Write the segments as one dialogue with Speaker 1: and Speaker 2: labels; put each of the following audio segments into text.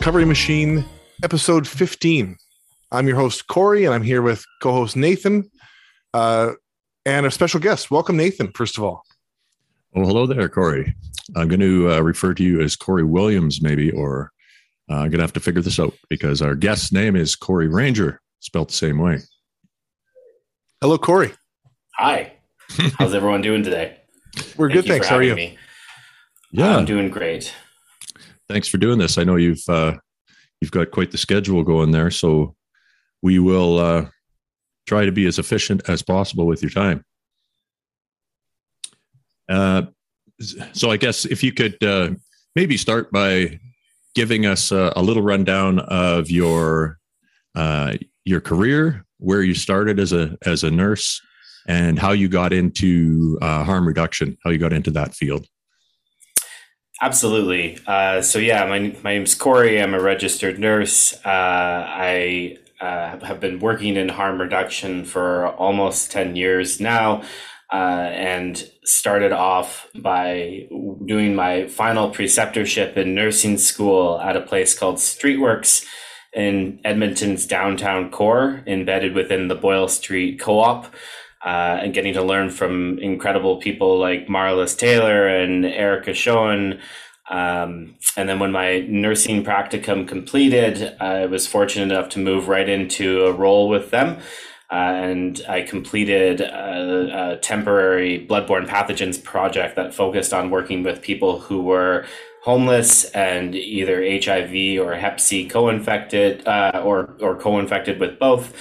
Speaker 1: Recovery Machine episode 15. I'm your host, Corey, and I'm here with co host Nathan uh, and a special guest. Welcome, Nathan, first of all.
Speaker 2: Well, hello there, Corey. I'm going to uh, refer to you as Corey Williams, maybe, or uh, I'm going to have to figure this out because our guest's name is Corey Ranger, spelled the same way.
Speaker 1: Hello, Corey.
Speaker 3: Hi. How's everyone doing today?
Speaker 1: We're
Speaker 3: Thank
Speaker 1: good, thanks.
Speaker 3: for
Speaker 1: How are
Speaker 3: having
Speaker 1: you?
Speaker 3: Me.
Speaker 2: Yeah,
Speaker 3: I'm doing great.
Speaker 2: Thanks for doing this. I know you've uh, you've got quite the schedule going there, so we will uh, try to be as efficient as possible with your time. Uh, so I guess if you could uh, maybe start by giving us a, a little rundown of your uh, your career, where you started as a as a nurse, and how you got into uh, harm reduction, how you got into that field.
Speaker 3: Absolutely. Uh, so yeah, my my name's Corey. I'm a registered nurse. Uh, I uh, have been working in harm reduction for almost ten years now, uh, and started off by doing my final preceptorship in nursing school at a place called Streetworks in Edmonton's downtown core, embedded within the Boyle Street Co-op. Uh, and getting to learn from incredible people like Marliss Taylor and Erica Schoen. Um, and then when my nursing practicum completed, I was fortunate enough to move right into a role with them. Uh, and I completed a, a temporary bloodborne pathogens project that focused on working with people who were homeless and either HIV or Hep C co-infected uh, or or co-infected with both.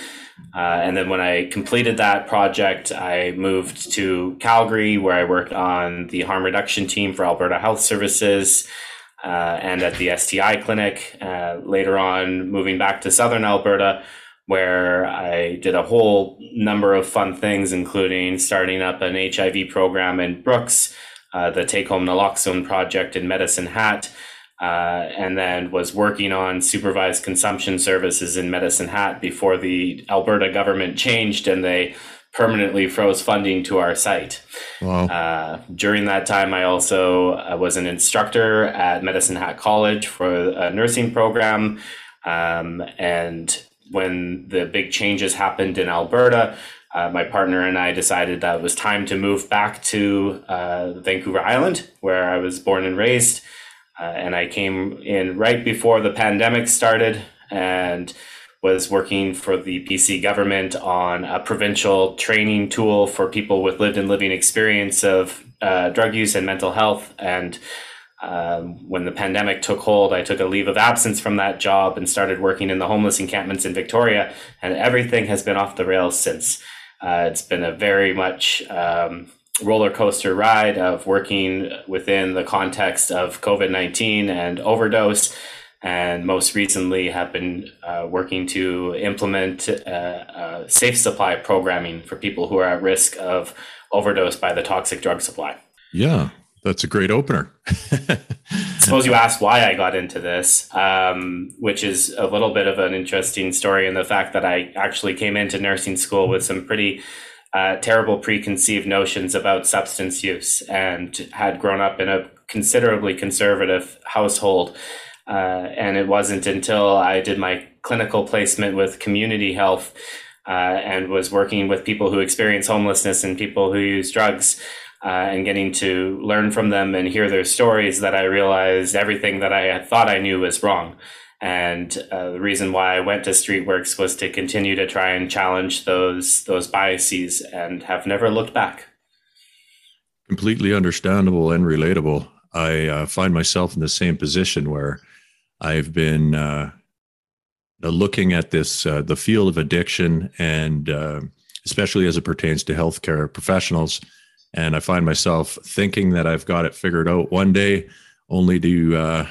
Speaker 3: Uh, and then when I completed that project, I moved to Calgary, where I worked on the harm reduction team for Alberta Health Services uh, and at the STI clinic. Uh, later on, moving back to Southern Alberta, where I did a whole number of fun things, including starting up an HIV program in Brooks, uh, the Take Home Naloxone project in Medicine Hat. Uh, and then was working on supervised consumption services in Medicine Hat before the Alberta government changed and they permanently froze funding to our site.
Speaker 2: Wow.
Speaker 3: Uh, during that time, I also uh, was an instructor at Medicine Hat College for a nursing program. Um, and when the big changes happened in Alberta, uh, my partner and I decided that it was time to move back to uh, Vancouver Island, where I was born and raised. Uh, and I came in right before the pandemic started and was working for the BC government on a provincial training tool for people with lived and living experience of uh, drug use and mental health. And um, when the pandemic took hold, I took a leave of absence from that job and started working in the homeless encampments in Victoria. And everything has been off the rails since. Uh, it's been a very much um, roller coaster ride of working within the context of COVID 19 and overdose. And most recently, have been uh, working to implement uh, safe supply programming for people who are at risk of overdose by the toxic drug supply.
Speaker 2: Yeah, that's a great opener.
Speaker 3: Suppose you asked why I got into this, um, which is a little bit of an interesting story in the fact that I actually came into nursing school with some pretty uh, terrible preconceived notions about substance use and had grown up in a considerably conservative household. Uh, and it wasn't until I did my clinical placement with community health uh, and was working with people who experience homelessness and people who use drugs uh, and getting to learn from them and hear their stories that I realized everything that I had thought I knew was wrong. And uh, the reason why I went to Streetworks was to continue to try and challenge those those biases, and have never looked back.
Speaker 2: Completely understandable and relatable. I uh, find myself in the same position where I've been uh, looking at this uh, the field of addiction, and uh, especially as it pertains to healthcare professionals. And I find myself thinking that I've got it figured out one day, only to uh,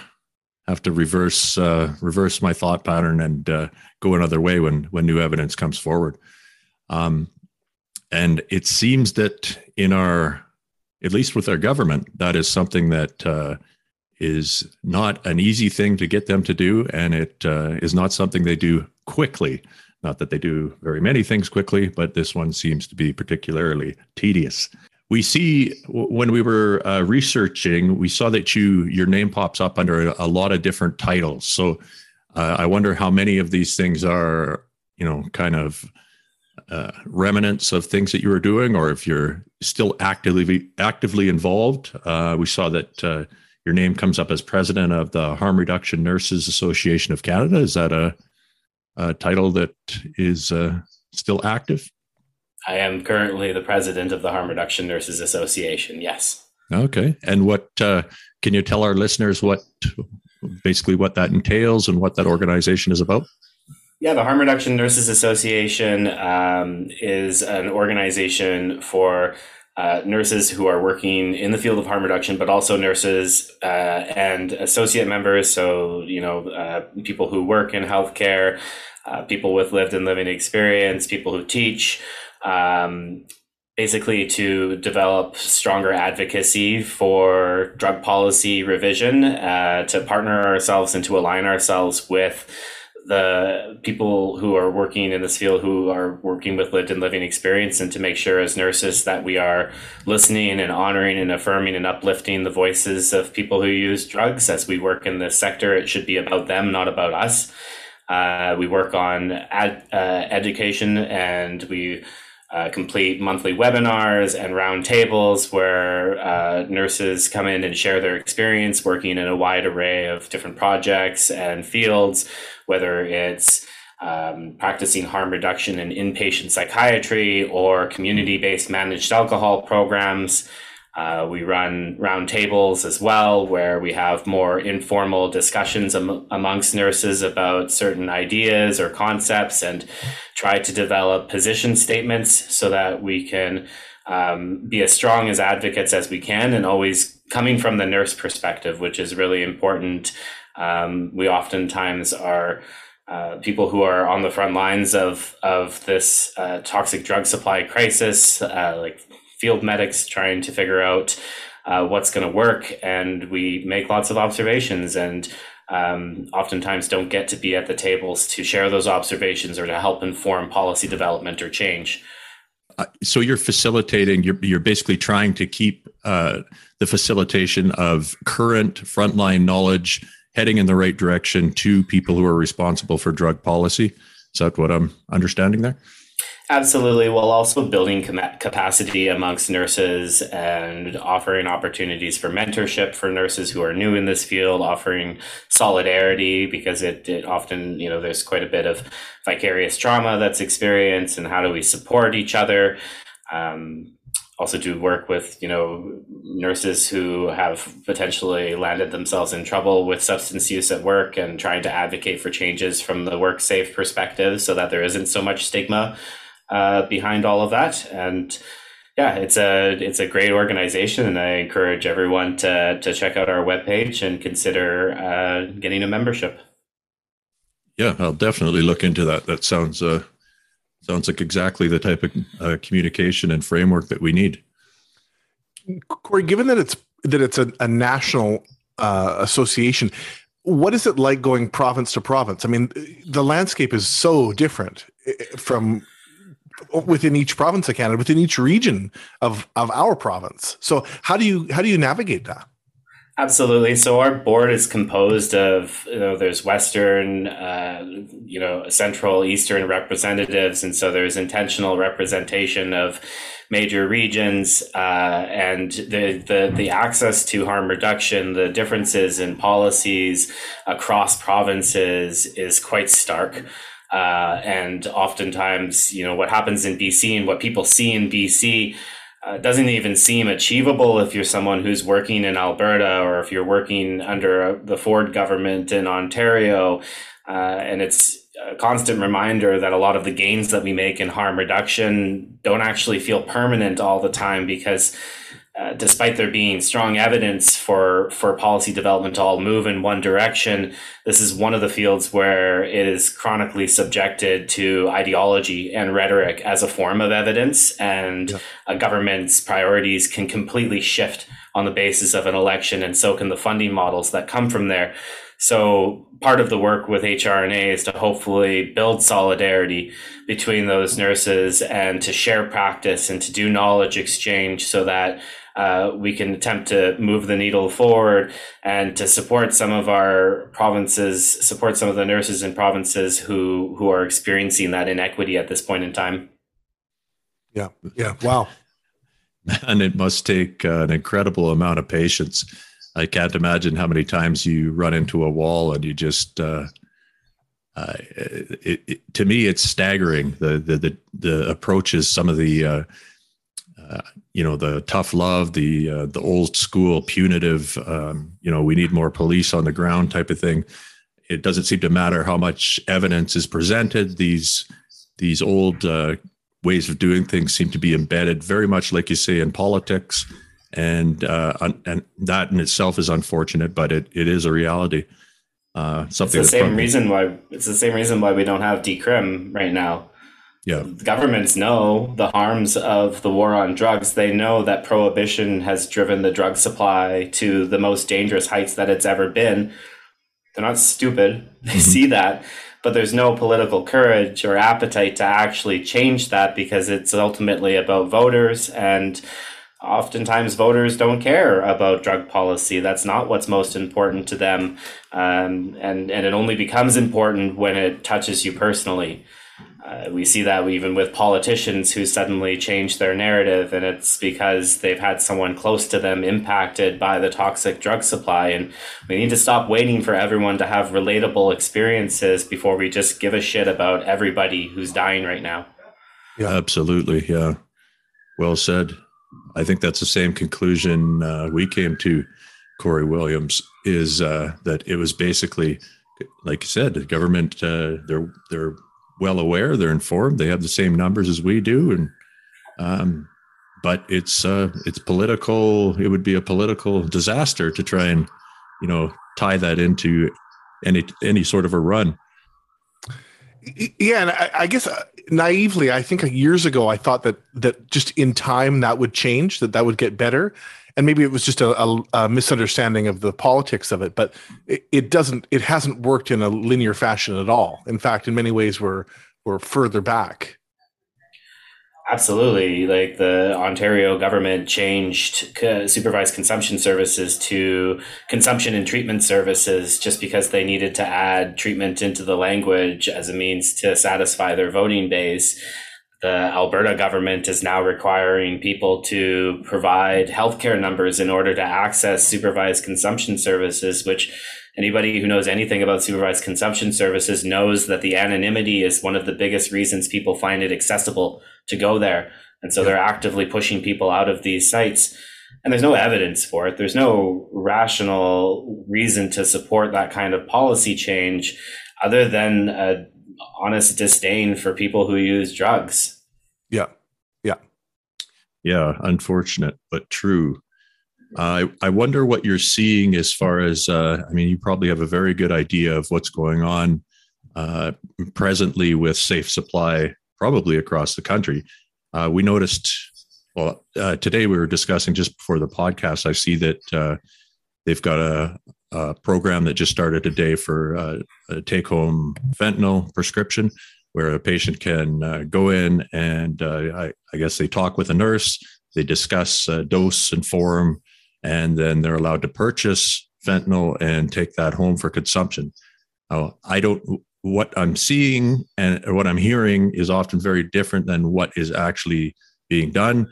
Speaker 2: have to reverse uh, reverse my thought pattern and uh, go another way when when new evidence comes forward. Um, and it seems that in our, at least with our government, that is something that uh, is not an easy thing to get them to do, and it uh, is not something they do quickly. Not that they do very many things quickly, but this one seems to be particularly tedious. We see when we were uh, researching, we saw that you your name pops up under a, a lot of different titles. So uh, I wonder how many of these things are, you know, kind of uh, remnants of things that you were doing, or if you're still actively actively involved. Uh, we saw that uh, your name comes up as president of the Harm Reduction Nurses Association of Canada. Is that a, a title that is uh, still active?
Speaker 3: I am currently the president of the Harm Reduction Nurses Association. Yes.
Speaker 2: Okay. And what uh, can you tell our listeners what basically what that entails and what that organization is about?
Speaker 3: Yeah, the Harm Reduction Nurses Association um, is an organization for uh, nurses who are working in the field of harm reduction, but also nurses uh, and associate members. So, you know, uh, people who work in healthcare, uh, people with lived and living experience, people who teach, um, basically to develop stronger advocacy for drug policy revision, uh, to partner ourselves and to align ourselves with the people who are working in this field who are working with lived and living experience and to make sure as nurses that we are listening and honoring and affirming and uplifting the voices of people who use drugs. As we work in this sector it should be about them not about us. Uh, we work on ad, uh, education and we uh, complete monthly webinars and roundtables where uh, nurses come in and share their experience working in a wide array of different projects and fields, whether it's um, practicing harm reduction in inpatient psychiatry or community based managed alcohol programs. Uh, we run roundtables as well, where we have more informal discussions am- amongst nurses about certain ideas or concepts and try to develop position statements so that we can um, be as strong as advocates as we can and always coming from the nurse perspective, which is really important. Um, we oftentimes are. Uh, people who are on the front lines of of this uh, toxic drug supply crisis, uh, like field medics trying to figure out uh, what's going to work, and we make lots of observations and. Um, oftentimes don't get to be at the tables to share those observations or to help inform policy development or change.
Speaker 2: Uh, so you're facilitating. You're you're basically trying to keep uh, the facilitation of current frontline knowledge heading in the right direction to people who are responsible for drug policy. Is that what I'm understanding there?
Speaker 3: Absolutely, while also building capacity amongst nurses and offering opportunities for mentorship for nurses who are new in this field, offering solidarity because it, it often, you know, there's quite a bit of vicarious trauma that's experienced and how do we support each other. Um, also do work with you know nurses who have potentially landed themselves in trouble with substance use at work and trying to advocate for changes from the work safe perspective so that there isn't so much stigma uh, behind all of that. And yeah, it's a it's a great organization, and I encourage everyone to to check out our webpage and consider uh, getting a membership.
Speaker 2: Yeah, I'll definitely look into that. That sounds uh, sounds like exactly the type of uh, communication and framework that we need.
Speaker 1: Corey, given that it's that it's a, a national uh, association, what is it like going province to province? I mean, the landscape is so different eh, from within each province of Canada, within each region of of our province. So how do you how do you navigate that?
Speaker 3: Absolutely. So our board is composed of you know there's Western, uh, you know Central, Eastern representatives, and so there's intentional representation of major regions uh, and the, the the access to harm reduction, the differences in policies across provinces is quite stark. Uh, and oftentimes, you know, what happens in BC and what people see in BC uh, doesn't even seem achievable if you're someone who's working in Alberta or if you're working under the Ford government in Ontario. Uh, and it's a constant reminder that a lot of the gains that we make in harm reduction don't actually feel permanent all the time because uh, despite there being strong evidence for for policy development to all move in one direction, this is one of the fields where it is chronically subjected to ideology and rhetoric as a form of evidence, and yeah. a government's priorities can completely shift on the basis of an election, and so can the funding models that come from there. So part of the work with HRNA is to hopefully build solidarity between those nurses and to share practice and to do knowledge exchange so that uh, we can attempt to move the needle forward and to support some of our provinces, support some of the nurses in provinces who who are experiencing that inequity at this point in time.
Speaker 1: Yeah, yeah, wow.
Speaker 2: And it must take uh, an incredible amount of patience. I can't imagine how many times you run into a wall and you just. Uh, uh, it, it, to me, it's staggering the the the, the approaches some of the uh, uh, you know the tough love, the uh, the old school punitive, um, you know, we need more police on the ground type of thing. It doesn't seem to matter how much evidence is presented. These these old uh, ways of doing things seem to be embedded very much, like you say, in politics, and uh, and that in itself is unfortunate, but it, it is a reality.
Speaker 3: Uh, something it's the same probably, reason why it's the same reason why we don't have decrim right now
Speaker 2: yeah.
Speaker 3: Governments know the harms of the war on drugs. They know that prohibition has driven the drug supply to the most dangerous heights that it's ever been. They're not stupid. They mm-hmm. see that, but there's no political courage or appetite to actually change that because it's ultimately about voters and oftentimes voters don't care about drug policy. That's not what's most important to them. Um, and, and it only becomes important when it touches you personally. Uh, we see that even with politicians who suddenly change their narrative, and it's because they've had someone close to them impacted by the toxic drug supply. And we need to stop waiting for everyone to have relatable experiences before we just give a shit about everybody who's dying right now.
Speaker 2: Yeah, absolutely. Yeah. Well said. I think that's the same conclusion uh, we came to, Corey Williams, is uh, that it was basically, like you said, the government, uh, they're, they're, well aware, they're informed, they have the same numbers as we do, and um, but it's uh, it's political. It would be a political disaster to try and you know tie that into any any sort of a run.
Speaker 1: Yeah, and I, I guess uh, naively, I think years ago I thought that that just in time that would change, that that would get better, and maybe it was just a, a, a misunderstanding of the politics of it. But it, it, doesn't, it hasn't worked in a linear fashion at all. In fact, in many ways, we're we're further back.
Speaker 3: Absolutely. Like the Ontario government changed supervised consumption services to consumption and treatment services just because they needed to add treatment into the language as a means to satisfy their voting base the Alberta government is now requiring people to provide healthcare numbers in order to access supervised consumption services, which anybody who knows anything about supervised consumption services knows that the anonymity is one of the biggest reasons people find it accessible to go there. And so they're actively pushing people out of these sites. And there's no evidence for it. There's no rational reason to support that kind of policy change other than a honest disdain for people who use drugs.
Speaker 1: Yeah. Yeah.
Speaker 2: Yeah. Unfortunate, but true. Uh, I, I wonder what you're seeing as far as, uh, I mean, you probably have a very good idea of what's going on uh, presently with safe supply, probably across the country. Uh, we noticed, well, uh, today we were discussing just before the podcast, I see that uh, they've got a, a program that just started today for uh, a take home fentanyl prescription where a patient can uh, go in and uh, I, I, guess they talk with a nurse, they discuss uh, dose and form, and then they're allowed to purchase fentanyl and take that home for consumption. I don't, what I'm seeing and what I'm hearing is often very different than what is actually being done.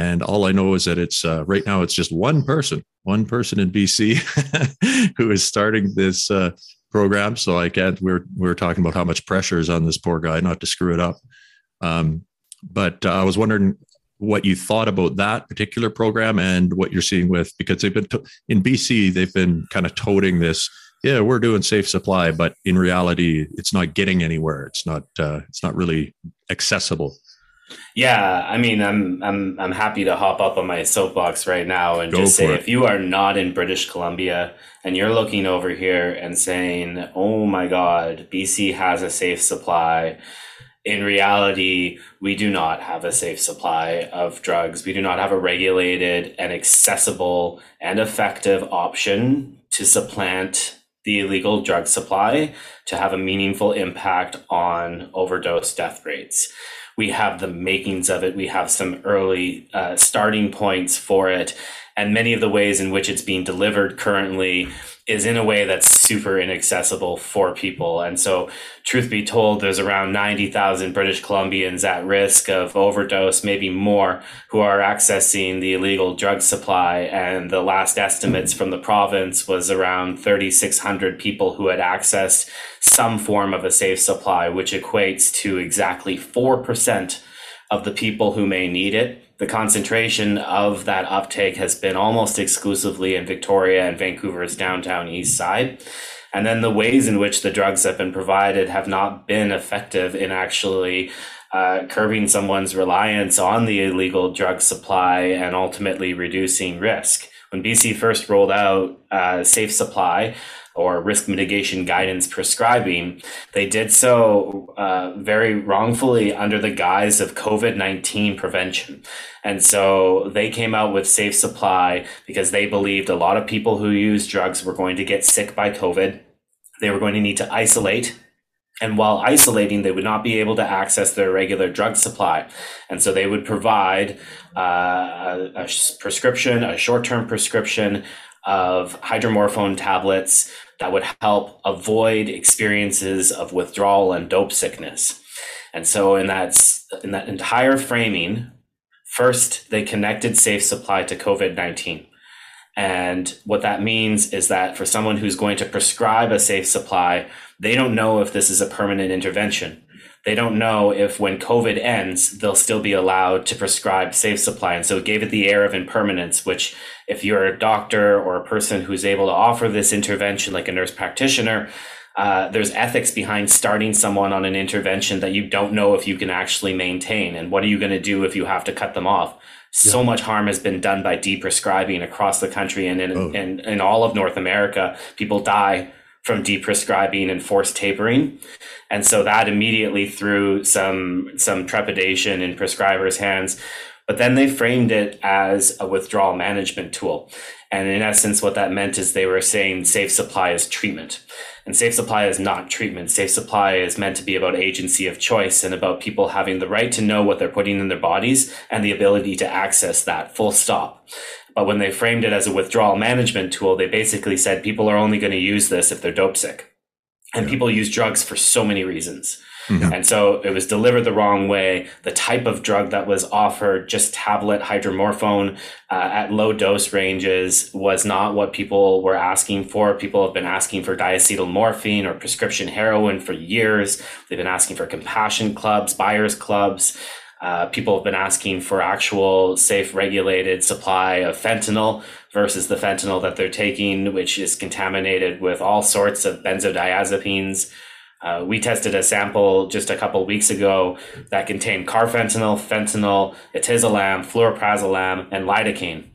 Speaker 2: And all I know is that it's uh, right now, it's just one person one person in BC who is starting this uh, program. So I can't. We're we're talking about how much pressure is on this poor guy not to screw it up. Um, but uh, I was wondering what you thought about that particular program and what you're seeing with because they've been to, in BC they've been kind of toting this. Yeah, we're doing safe supply, but in reality, it's not getting anywhere. It's not. Uh, it's not really accessible.
Speaker 3: Yeah, I mean, I'm I'm I'm happy to hop up on my soapbox right now and Go just say it. if you are not in British Columbia and you're looking over here and saying, "Oh my God, BC has a safe supply." In reality, we do not have a safe supply of drugs. We do not have a regulated and accessible and effective option to supplant the illegal drug supply to have a meaningful impact on overdose death rates. We have the makings of it. We have some early uh, starting points for it. And many of the ways in which it's being delivered currently is in a way that's super inaccessible for people. And so, truth be told, there's around 90,000 British Columbians at risk of overdose, maybe more, who are accessing the illegal drug supply. And the last estimates from the province was around 3,600 people who had accessed some form of a safe supply, which equates to exactly 4% of the people who may need it the concentration of that uptake has been almost exclusively in Victoria and Vancouver's downtown east side. And then the ways in which the drugs have been provided have not been effective in actually uh, curbing someone's reliance on the illegal drug supply and ultimately reducing risk. When BC first rolled out uh, safe supply, or risk mitigation guidance prescribing, they did so uh, very wrongfully under the guise of COVID 19 prevention. And so they came out with safe supply because they believed a lot of people who use drugs were going to get sick by COVID. They were going to need to isolate and while isolating, they would not be able to access their regular drug supply. And so they would provide uh, a, a, prescription, a short term prescription of hydromorphone tablets that would help avoid experiences of withdrawal and dope sickness. And so in that in that entire framing, first they connected safe supply to COVID-19. And what that means is that for someone who's going to prescribe a safe supply, they don't know if this is a permanent intervention they don't know if when COVID ends, they'll still be allowed to prescribe safe supply. And so it gave it the air of impermanence, which if you're a doctor or a person who's able to offer this intervention, like a nurse practitioner, uh, there's ethics behind starting someone on an intervention that you don't know if you can actually maintain. And what are you going to do if you have to cut them off? Yeah. So much harm has been done by deprescribing across the country and in, oh. in, in all of North America. People die from deprescribing and forced tapering. And so that immediately threw some some trepidation in prescribers' hands. But then they framed it as a withdrawal management tool. And in essence, what that meant is they were saying safe supply is treatment. And safe supply is not treatment. Safe supply is meant to be about agency of choice and about people having the right to know what they're putting in their bodies and the ability to access that full stop. But when they framed it as a withdrawal management tool, they basically said people are only going to use this if they're dope sick. And yeah. people use drugs for so many reasons. Mm-hmm. And so it was delivered the wrong way. The type of drug that was offered, just tablet hydromorphone uh, at low dose ranges, was not what people were asking for. People have been asking for diacetylmorphine or prescription heroin for years. They've been asking for compassion clubs, buyers clubs. Uh, people have been asking for actual safe regulated supply of fentanyl versus the fentanyl that they're taking, which is contaminated with all sorts of benzodiazepines. Uh, we tested a sample just a couple weeks ago that contained carfentanil, fentanyl, etizolam, flualprazolam, and lidocaine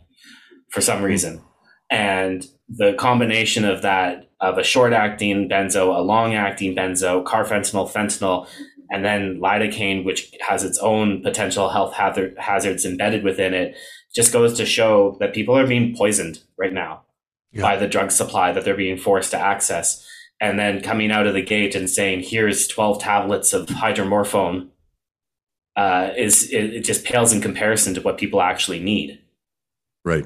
Speaker 3: for some reason. And the combination of that, of a short acting benzo, a long acting benzo, carfentanil, fentanyl, and then lidocaine, which has its own potential health hazard, hazards embedded within it, just goes to show that people are being poisoned right now yeah. by the drug supply that they're being forced to access. And then coming out of the gate and saying, "Here's 12 tablets of hydromorphone," uh, is it, it just pales in comparison to what people actually need.
Speaker 2: Right.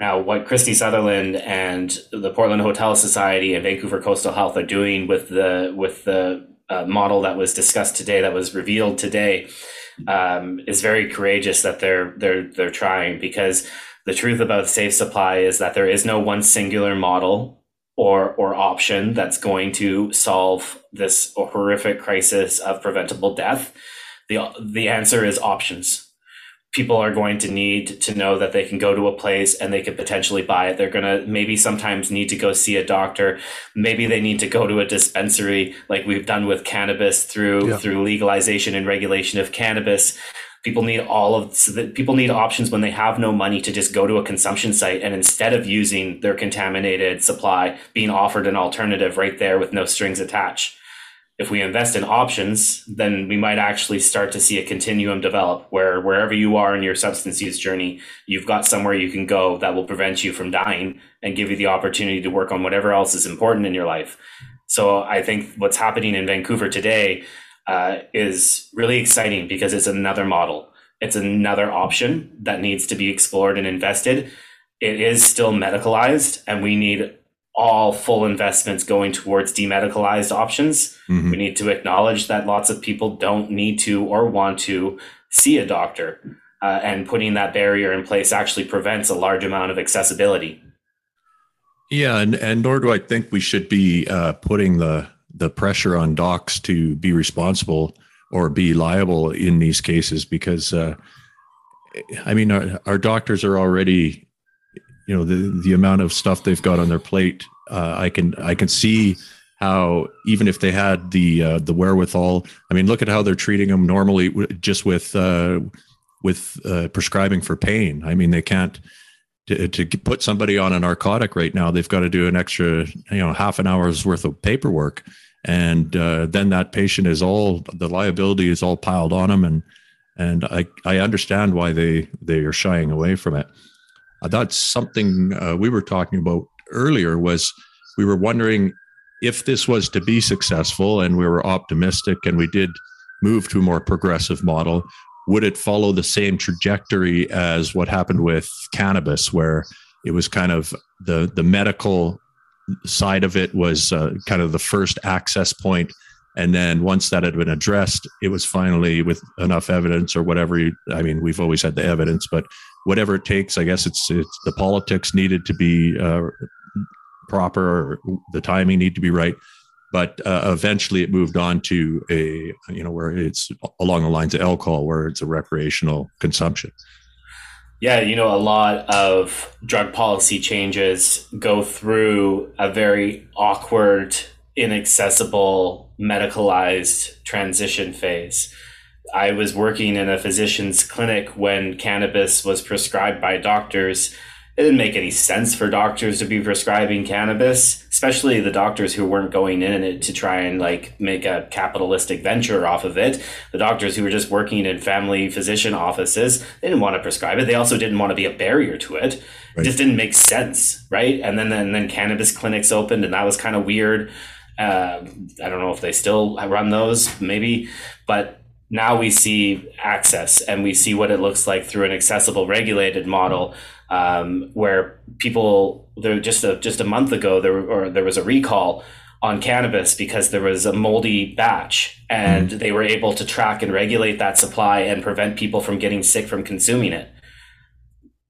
Speaker 3: Now, what Christy Sutherland and the Portland Hotel Society and Vancouver Coastal Health are doing with the with the uh, model that was discussed today, that was revealed today, um, is very courageous that they're they're they're trying because the truth about safe supply is that there is no one singular model or or option that's going to solve this horrific crisis of preventable death. the The answer is options people are going to need to know that they can go to a place and they could potentially buy it. They're going to maybe sometimes need to go see a doctor. Maybe they need to go to a dispensary like we've done with cannabis through yeah. through legalization and regulation of cannabis. People need all of so that people need options when they have no money to just go to a consumption site and instead of using their contaminated supply being offered an alternative right there with no strings attached if we invest in options, then we might actually start to see a continuum develop where wherever you are in your substance use journey, you've got somewhere you can go that will prevent you from dying and give you the opportunity to work on whatever else is important in your life. So I think what's happening in Vancouver today uh, is really exciting because it's another model. It's another option that needs to be explored and invested. It is still medicalized, and we need all full investments going towards demedicalized options. Mm-hmm. We need to acknowledge that lots of people don't need to or want to see a doctor. Uh, and putting that barrier in place actually prevents a large amount of accessibility.
Speaker 2: Yeah, and, and nor do I think we should be uh, putting the the pressure on docs to be responsible or be liable in these cases because, uh, I mean, our, our doctors are already you know the the amount of stuff they've got on their plate uh, i can i can see how even if they had the uh, the wherewithal i mean look at how they're treating them normally just with uh, with uh, prescribing for pain. I mean they can't to, to put somebody on a narcotic right now they've got to do an extra you know half an hour's worth of paperwork. And uh, then that patient is all the liability is all piled on them and and i i understand why they they are shying away from it that's something uh, we were talking about earlier was we were wondering if this was to be successful and we were optimistic and we did move to a more progressive model would it follow the same trajectory as what happened with cannabis where it was kind of the the medical side of it was uh, kind of the first access point and then once that had been addressed it was finally with enough evidence or whatever you, i mean we've always had the evidence but whatever it takes. I guess it's it's the politics needed to be uh, proper, the timing need to be right. But uh, eventually, it moved on to a you know where it's along the lines of alcohol, where it's a recreational consumption.
Speaker 3: Yeah, you know, a lot of drug policy changes go through a very awkward, inaccessible, medicalized transition phase I was working in a physician's clinic when cannabis was prescribed by doctors. It didn't make any sense for doctors to be prescribing cannabis, especially the doctors who weren't going in it to try and like make a capitalistic venture off of it. The doctors who were just working in family physician offices, they didn't want to prescribe it. They also didn't want to be a barrier to it. Right. It just didn't make sense, right? And then then, then cannabis clinics opened, and that was kind of weird. Uh, I don't know if they still run those, maybe, but now we see access and we see what it looks like through an accessible regulated model um, where people there just a just a month ago there or there was a recall on cannabis because there was a moldy batch and mm-hmm. they were able to track and regulate that supply and prevent people from getting sick from consuming it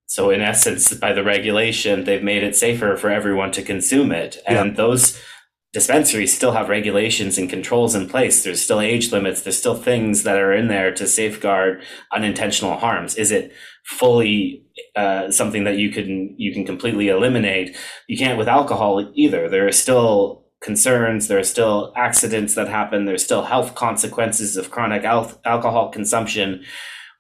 Speaker 3: so in essence by the regulation they've made it safer for everyone to consume it and yeah. those dispensaries still have regulations and controls in place. There's still age limits. There's still things that are in there to safeguard unintentional harms. Is it fully uh, something that you can you can completely eliminate? You can't with alcohol either. There are still concerns. There are still accidents that happen. There's still health consequences of chronic al- alcohol consumption.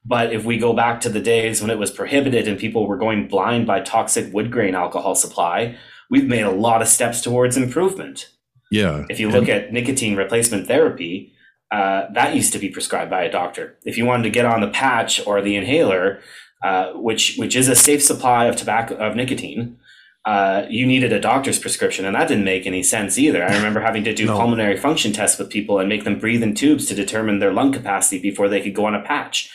Speaker 3: But if we go back to the days when it was prohibited and people were going blind by toxic wood grain alcohol supply, we've made a lot of steps towards improvement.
Speaker 2: Yeah.
Speaker 3: If you look and- at nicotine replacement therapy, uh, that used to be prescribed by a doctor. If you wanted to get on the patch or the inhaler, uh, which which is a safe supply of tobacco of nicotine, uh, you needed a doctor's prescription, and that didn't make any sense either. I remember having to do no. pulmonary function tests with people and make them breathe in tubes to determine their lung capacity before they could go on a patch.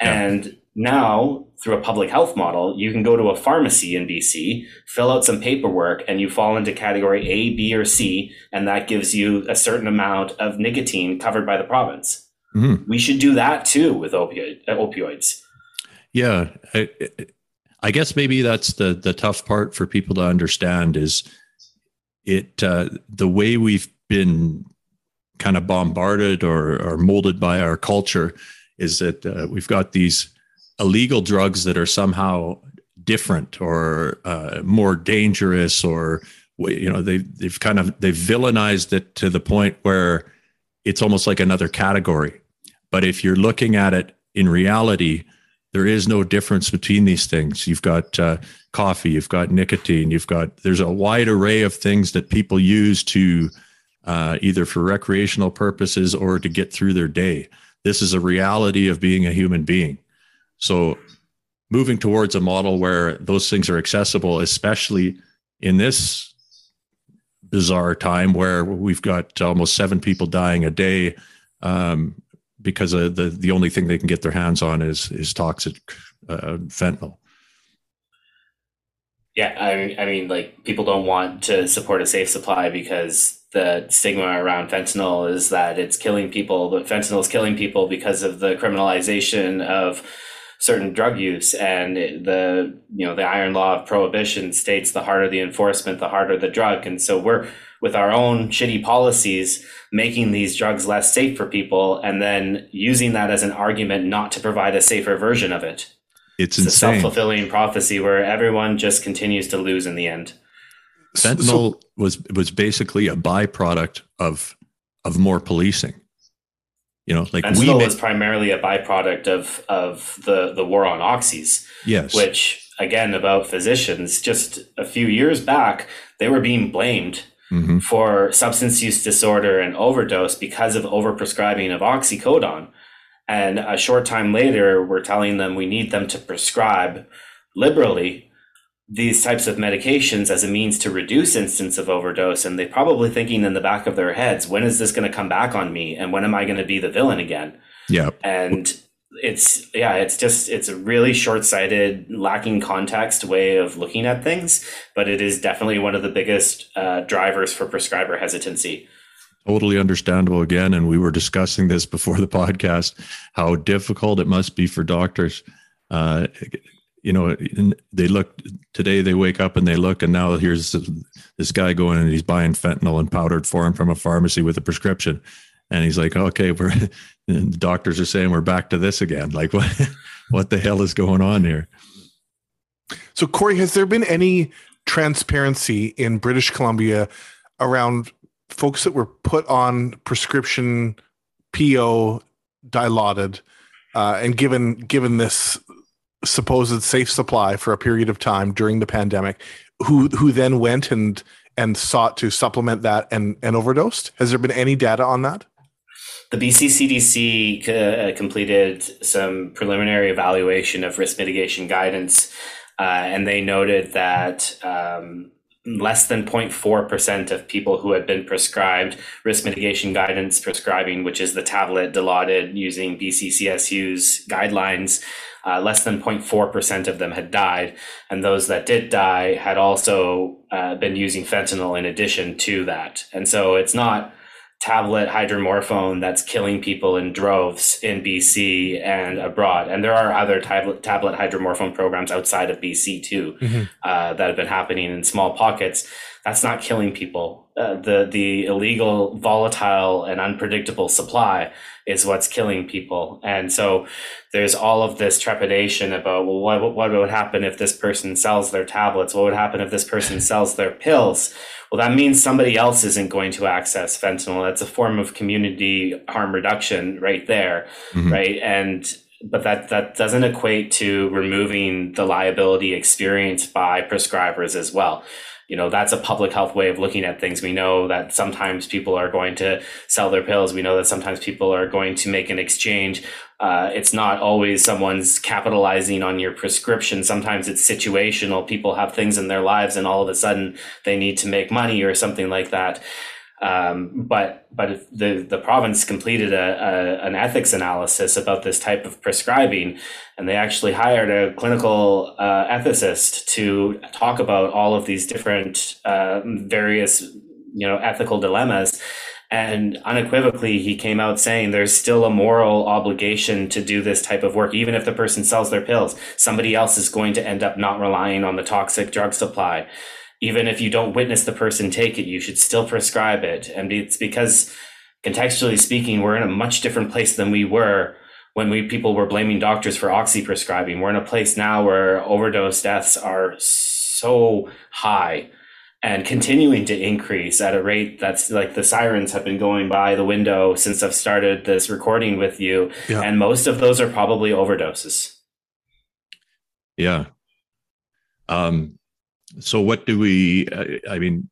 Speaker 3: And now, through a public health model, you can go to a pharmacy in BC, fill out some paperwork, and you fall into category A, B, or C, and that gives you a certain amount of nicotine covered by the province. Mm-hmm. We should do that too with opioid, uh, opioids.
Speaker 2: Yeah, I, I, guess maybe that's the the tough part for people to understand is it uh, the way we've been kind of bombarded or, or molded by our culture is that uh, we've got these illegal drugs that are somehow different or uh, more dangerous or you know they they've kind of they've villainized it to the point where it's almost like another category but if you're looking at it in reality there is no difference between these things you've got uh, coffee you've got nicotine you've got there's a wide array of things that people use to uh, either for recreational purposes or to get through their day. This is a reality of being a human being. So, moving towards a model where those things are accessible, especially in this bizarre time where we've got almost seven people dying a day um, because of the the only thing they can get their hands on is is toxic uh, fentanyl.
Speaker 3: Yeah, I, I mean, like people don't want to support a safe supply because the stigma around fentanyl is that it's killing people, but fentanyl is killing people because of the criminalization of certain drug use and the you know the iron law of prohibition states the harder the enforcement the harder the drug. And so we're with our own shitty policies making these drugs less safe for people and then using that as an argument not to provide a safer version of it.
Speaker 2: It's,
Speaker 3: it's
Speaker 2: insane.
Speaker 3: a self-fulfilling prophecy where everyone just continues to lose in the end.
Speaker 2: Fentanyl so, was was basically a byproduct of of more policing you know, like
Speaker 3: we was primarily a byproduct of of the the war on oxys.
Speaker 2: Yes,
Speaker 3: which again about physicians, just a few years back, they were being blamed mm-hmm. for substance use disorder and overdose because of overprescribing of oxycodone. And a short time later, we're telling them we need them to prescribe liberally these types of medications as a means to reduce instance of overdose and they're probably thinking in the back of their heads when is this going to come back on me and when am i going to be the villain again?
Speaker 2: Yeah.
Speaker 3: And it's yeah it's just it's a really short-sighted lacking context way of looking at things but it is definitely one of the biggest uh, drivers for prescriber hesitancy.
Speaker 2: Totally understandable again and we were discussing this before the podcast how difficult it must be for doctors uh, you know, they look today, they wake up and they look, and now here's this guy going and he's buying fentanyl and powdered form from a pharmacy with a prescription. And he's like, okay, we're, the doctors are saying we're back to this again. Like, what, what the hell is going on here?
Speaker 1: So, Corey, has there been any transparency in British Columbia around folks that were put on prescription PO dilaudid uh, and given given this supposed safe supply for a period of time during the pandemic, who who then went and and sought to supplement that and and overdosed. Has there been any data on that?
Speaker 3: The BC CDC uh, completed some preliminary evaluation of risk mitigation guidance, uh, and they noted that. Um, less than 0.4% of people who had been prescribed risk mitigation guidance prescribing, which is the tablet dilaudid using BCCSU's guidelines, uh, less than 0.4% of them had died. And those that did die had also uh, been using fentanyl in addition to that. And so it's not tablet hydromorphone that's killing people in droves in BC and abroad. And there are other tablet, tablet hydromorphone programs outside of BC too mm-hmm. uh, that have been happening in small pockets. That's not killing people. Uh, the the illegal, volatile, and unpredictable supply is what's killing people. And so there's all of this trepidation about well, what what would happen if this person sells their tablets? What would happen if this person sells their pills? Well, that means somebody else isn't going to access fentanyl. That's a form of community harm reduction right there, mm-hmm. right? And but that that doesn't equate to removing the liability experienced by prescribers as well you know that's a public health way of looking at things. We know that sometimes people are going to sell their pills. We know that sometimes people are going to make an exchange. Uh, it's not always someone's capitalizing on your prescription. Sometimes it's situational. People have things in their lives and all of a sudden they need to make money or something like that um, but but the the province completed a, a, an ethics analysis about this type of prescribing, and they actually hired a clinical uh, ethicist to talk about all of these different uh, various you know ethical dilemmas. And unequivocally, he came out saying there's still a moral obligation to do this type of work, even if the person sells their pills. Somebody else is going to end up not relying on the toxic drug supply even if you don't witness the person take it, you should still prescribe it. And it's because contextually speaking, we're in a much different place than we were when we people were blaming doctors for oxy prescribing. We're in a place now where overdose deaths are so high and continuing to increase at a rate that's like the sirens have been going by the window since I've started this recording with you. Yeah. And most of those are probably overdoses.
Speaker 2: Yeah. Um, so what do we i mean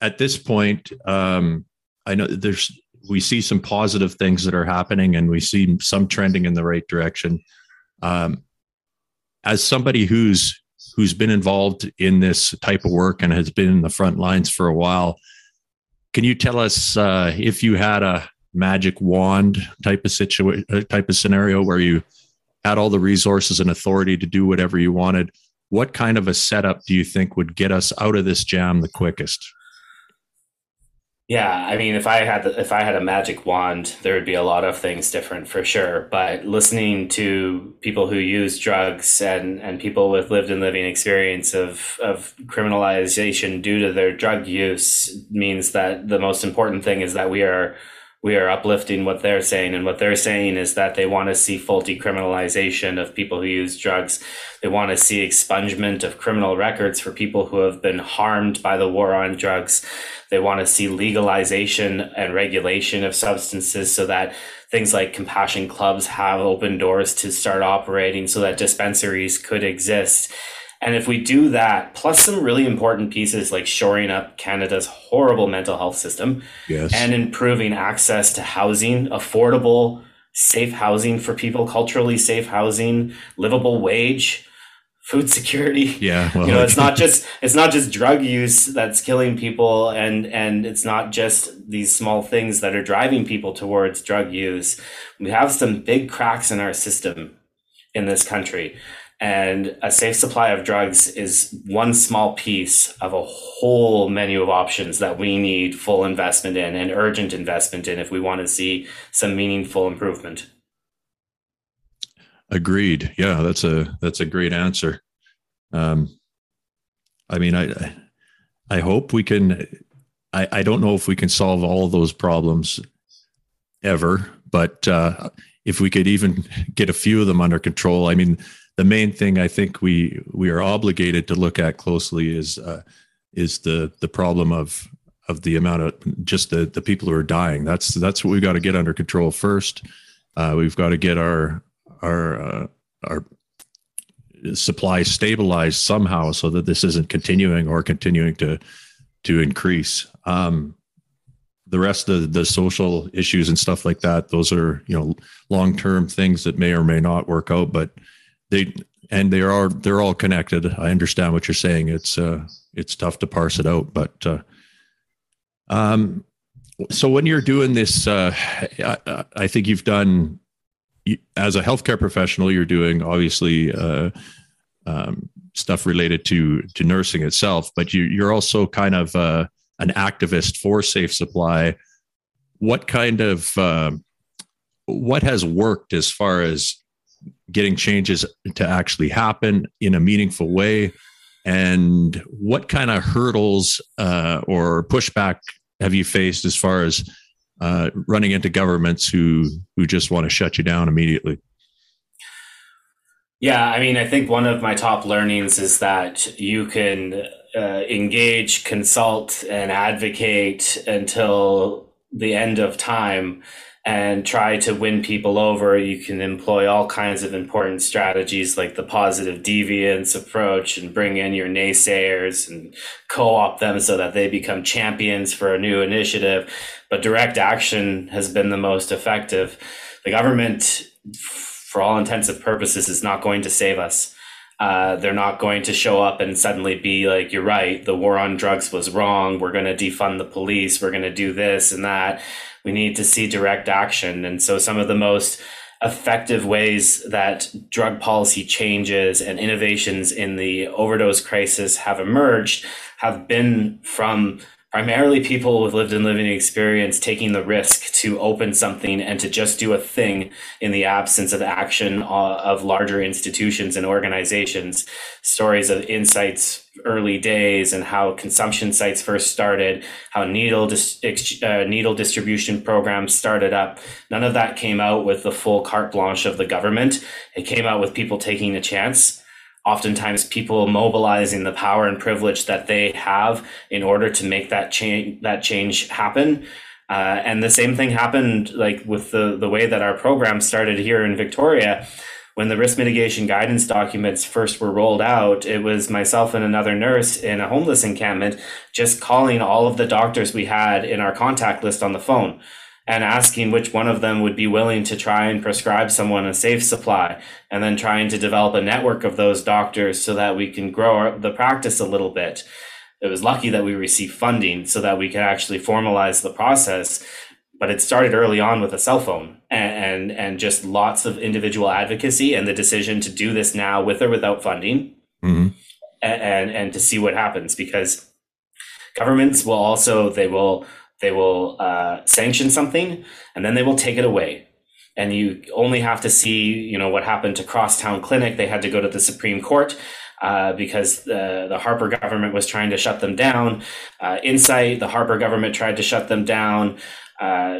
Speaker 2: at this point, um, I know there's we see some positive things that are happening, and we see some trending in the right direction. Um, as somebody who's who's been involved in this type of work and has been in the front lines for a while, can you tell us uh, if you had a magic wand type of situation, type of scenario where you had all the resources and authority to do whatever you wanted? What kind of a setup do you think would get us out of this jam the quickest?
Speaker 3: Yeah, I mean, if I had if I had a magic wand, there would be a lot of things different for sure. But listening to people who use drugs and and people with lived and living experience of of criminalization due to their drug use means that the most important thing is that we are we are uplifting what they're saying. And what they're saying is that they want to see full decriminalization of people who use drugs. They want to see expungement of criminal records for people who have been harmed by the war on drugs. They want to see legalization and regulation of substances so that things like compassion clubs have open doors to start operating so that dispensaries could exist and if we do that, plus some really important pieces like shoring up Canada's horrible mental health system
Speaker 2: yes.
Speaker 3: and improving access to housing, affordable, safe housing for people, culturally safe housing, livable wage, food security.
Speaker 2: Yeah.
Speaker 3: Well, you know, it's not just it's not just drug use that's killing people and and it's not just these small things that are driving people towards drug use. We have some big cracks in our system in this country. And a safe supply of drugs is one small piece of a whole menu of options that we need full investment in and urgent investment in if we want to see some meaningful improvement.
Speaker 2: Agreed. Yeah, that's a that's a great answer. Um, I mean, I I hope we can. I, I don't know if we can solve all those problems ever, but uh, if we could even get a few of them under control, I mean, the main thing I think we we are obligated to look at closely is uh, is the the problem of of the amount of just the the people who are dying. That's that's what we've got to get under control first. Uh, we've got to get our our uh, our supply stabilized somehow so that this isn't continuing or continuing to to increase. Um, the rest of the social issues and stuff like that, those are you know long term things that may or may not work out, but they and they are they're all connected. I understand what you're saying. It's uh, it's tough to parse it out, but uh, um, so when you're doing this, uh, I, I think you've done as a healthcare professional. You're doing obviously uh, um, stuff related to to nursing itself, but you you're also kind of uh, an activist for safe supply. What kind of uh, what has worked as far as getting changes to actually happen in a meaningful way? And what kind of hurdles uh, or pushback have you faced as far as uh, running into governments who who just want to shut you down immediately?
Speaker 3: Yeah, I mean, I think one of my top learnings is that you can uh, engage, consult, and advocate until the end of time and try to win people over, you can employ all kinds of important strategies like the positive deviance approach and bring in your naysayers and co opt them so that they become champions for a new initiative. But direct action has been the most effective. The government, for all intents and purposes, is not going to save us. Uh, they're not going to show up and suddenly be like, you're right, the war on drugs was wrong. We're going to defund the police. We're going to do this and that we need to see direct action. And so some of the most effective ways that drug policy changes and innovations in the overdose crisis have emerged have been from primarily people with lived and living experience taking the risk to open something and to just do a thing in the absence of action uh, of larger institutions and organizations. Stories of Insite's early days and how consumption sites first started, how needle dis- uh, needle distribution programs started up. None of that came out with the full carte blanche of the government. It came out with people taking a chance oftentimes people mobilizing the power and privilege that they have in order to make that change that change happen. Uh, and the same thing happened like with the the way that our program started here in victoria. When the risk mitigation guidance documents first were rolled out, it was myself and another nurse in a homeless encampment just calling all of the doctors we had in our contact list on the phone and asking which one of them would be willing to try and prescribe someone a safe supply and then trying to develop a network of those doctors so that we can grow our, the practice a little bit. It was lucky that we received funding so that we could actually formalize the process. But it started early on with a cell phone and, and, and just lots of individual advocacy and the decision to do this now with or without funding mm-hmm. and, and, and to see what happens because governments will also they will they will uh, sanction something and then they will take it away. And you only have to see you know what happened to crosstown clinic. They had to go to the supreme court uh, because the, the harper government was trying to shut them down. Uh, Insite the harper government tried to shut them down uh,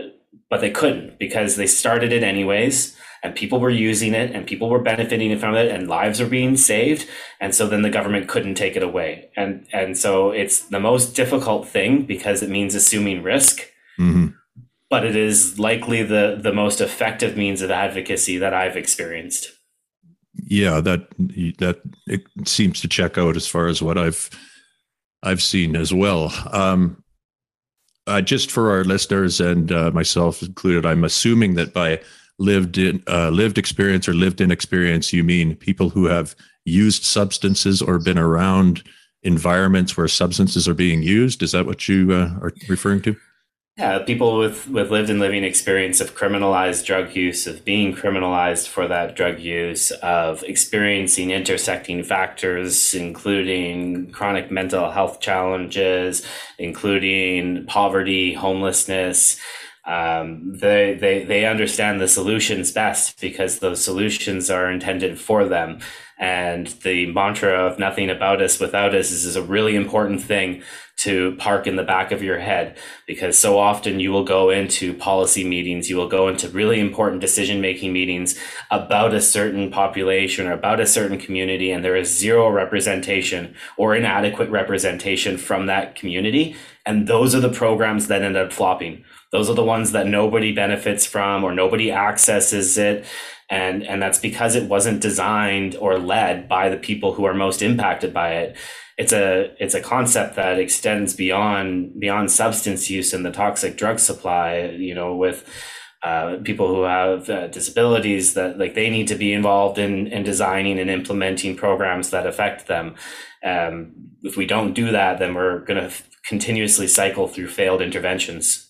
Speaker 3: but they couldn't because they started it anyways and people were using it and people were benefiting from it and lives were being saved and so then the government couldn't take it away. And and so it's the most difficult thing because it means assuming risk. Mm-hmm. but it is likely the the most effective means of advocacy that i've experienced.
Speaker 2: Yeah that that it seems to check out as far as what i've i've seen as well. Um uh, just for our listeners and uh, myself included, I'm assuming that by lived in uh, lived experience or lived in experience you mean people who have used substances or been around environments where substances are being used? Is that what you uh, are referring to?
Speaker 3: Yeah people with with lived and living experience of criminalized drug use of being criminalized for that drug use of experiencing intersecting factors including chronic mental health challenges including poverty homelessness um, they, they, they understand the solutions best because those solutions are intended for them. And the mantra of nothing about us without us is, is a really important thing to park in the back of your head because so often you will go into policy meetings, you will go into really important decision making meetings about a certain population or about a certain community, and there is zero representation or inadequate representation from that community. And those are the programs that end up flopping those are the ones that nobody benefits from or nobody accesses it. And, and that's because it wasn't designed or led by the people who are most impacted by it. It's a, it's a concept that extends beyond, beyond substance use and the toxic drug supply, you know, with, uh, people who have uh, disabilities that like they need to be involved in, in designing and implementing programs that affect them. Um, if we don't do that, then we're going to f- continuously cycle through failed interventions.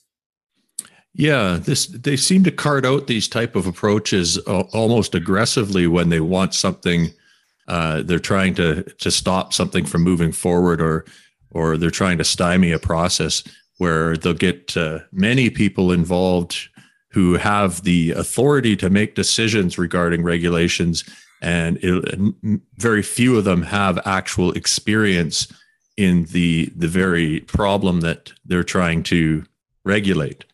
Speaker 2: Yeah, this they seem to cart out these type of approaches almost aggressively when they want something. Uh, they're trying to to stop something from moving forward, or or they're trying to stymie a process where they'll get uh, many people involved who have the authority to make decisions regarding regulations, and it, very few of them have actual experience in the the very problem that they're trying to regulate.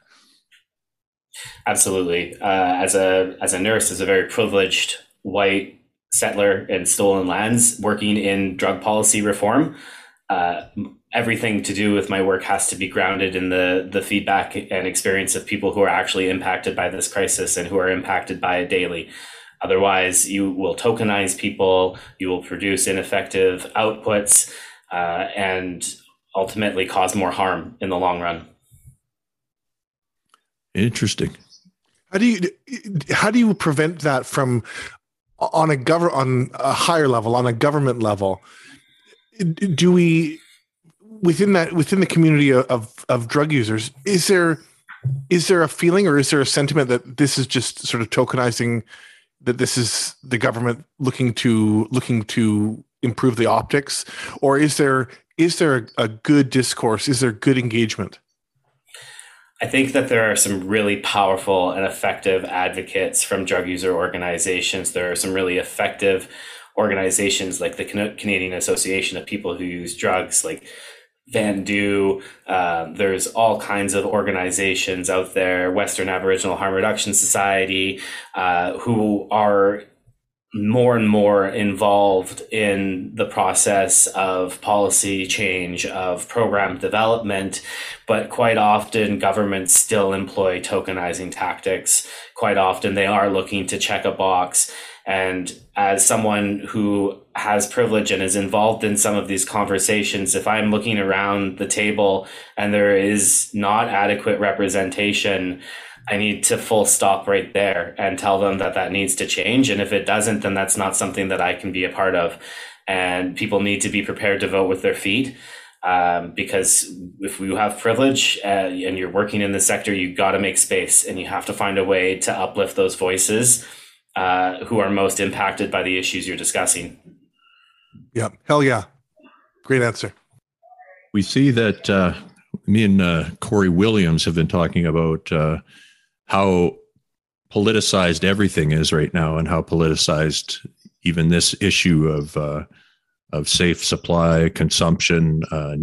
Speaker 3: Absolutely. Uh, as a as a nurse, as a very privileged white settler in stolen lands, working in drug policy reform, uh, everything to do with my work has to be grounded in the the feedback and experience of people who are actually impacted by this crisis and who are impacted by it daily. Otherwise, you will tokenize people, you will produce ineffective outputs, uh, and ultimately cause more harm in the long run.
Speaker 2: Interesting.
Speaker 1: How do you how do you prevent that from on a govern on a higher level on a government level? Do we within that within the community of of drug users is there is there a feeling or is there a sentiment that this is just sort of tokenizing that this is the government looking to looking to improve the optics or is there is there a, a good discourse is there good engagement
Speaker 3: I think that there are some really powerful and effective advocates from drug user organizations. There are some really effective organizations like the Canadian Association of People Who Use Drugs, like VANDU. Uh, there's all kinds of organizations out there, Western Aboriginal Harm Reduction Society, uh, who are more and more involved in the process of policy change, of program development, but quite often governments still employ tokenizing tactics. Quite often they are looking to check a box. And as someone who has privilege and is involved in some of these conversations, if I'm looking around the table and there is not adequate representation, I need to full stop right there and tell them that that needs to change. And if it doesn't, then that's not something that I can be a part of. And people need to be prepared to vote with their feet. Um, because if you have privilege uh, and you're working in the sector, you've got to make space and you have to find a way to uplift those voices uh, who are most impacted by the issues you're discussing.
Speaker 1: Yeah, hell yeah. Great answer.
Speaker 2: We see that uh, me and uh, Corey Williams have been talking about uh, how politicized everything is right now and how politicized even this issue of uh, of safe supply consumption uh,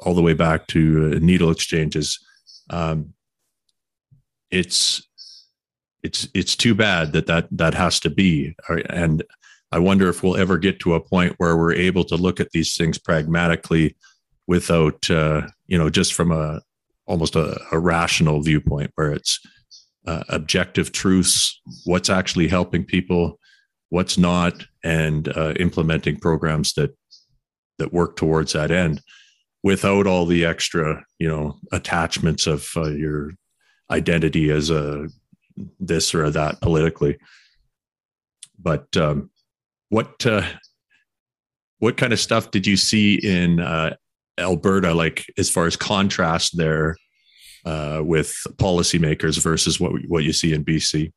Speaker 2: all the way back to uh, needle exchanges. Um, it's it's it's too bad that that that has to be. And i wonder if we'll ever get to a point where we're able to look at these things pragmatically without uh, you know just from a almost a, a rational viewpoint where it's uh, objective truths what's actually helping people what's not and uh, implementing programs that that work towards that end without all the extra you know attachments of uh, your identity as a this or that politically. But um, what uh, what kind of stuff did you see in uh, Alberta, like as far as contrast there uh, with policymakers versus what what you see in BC?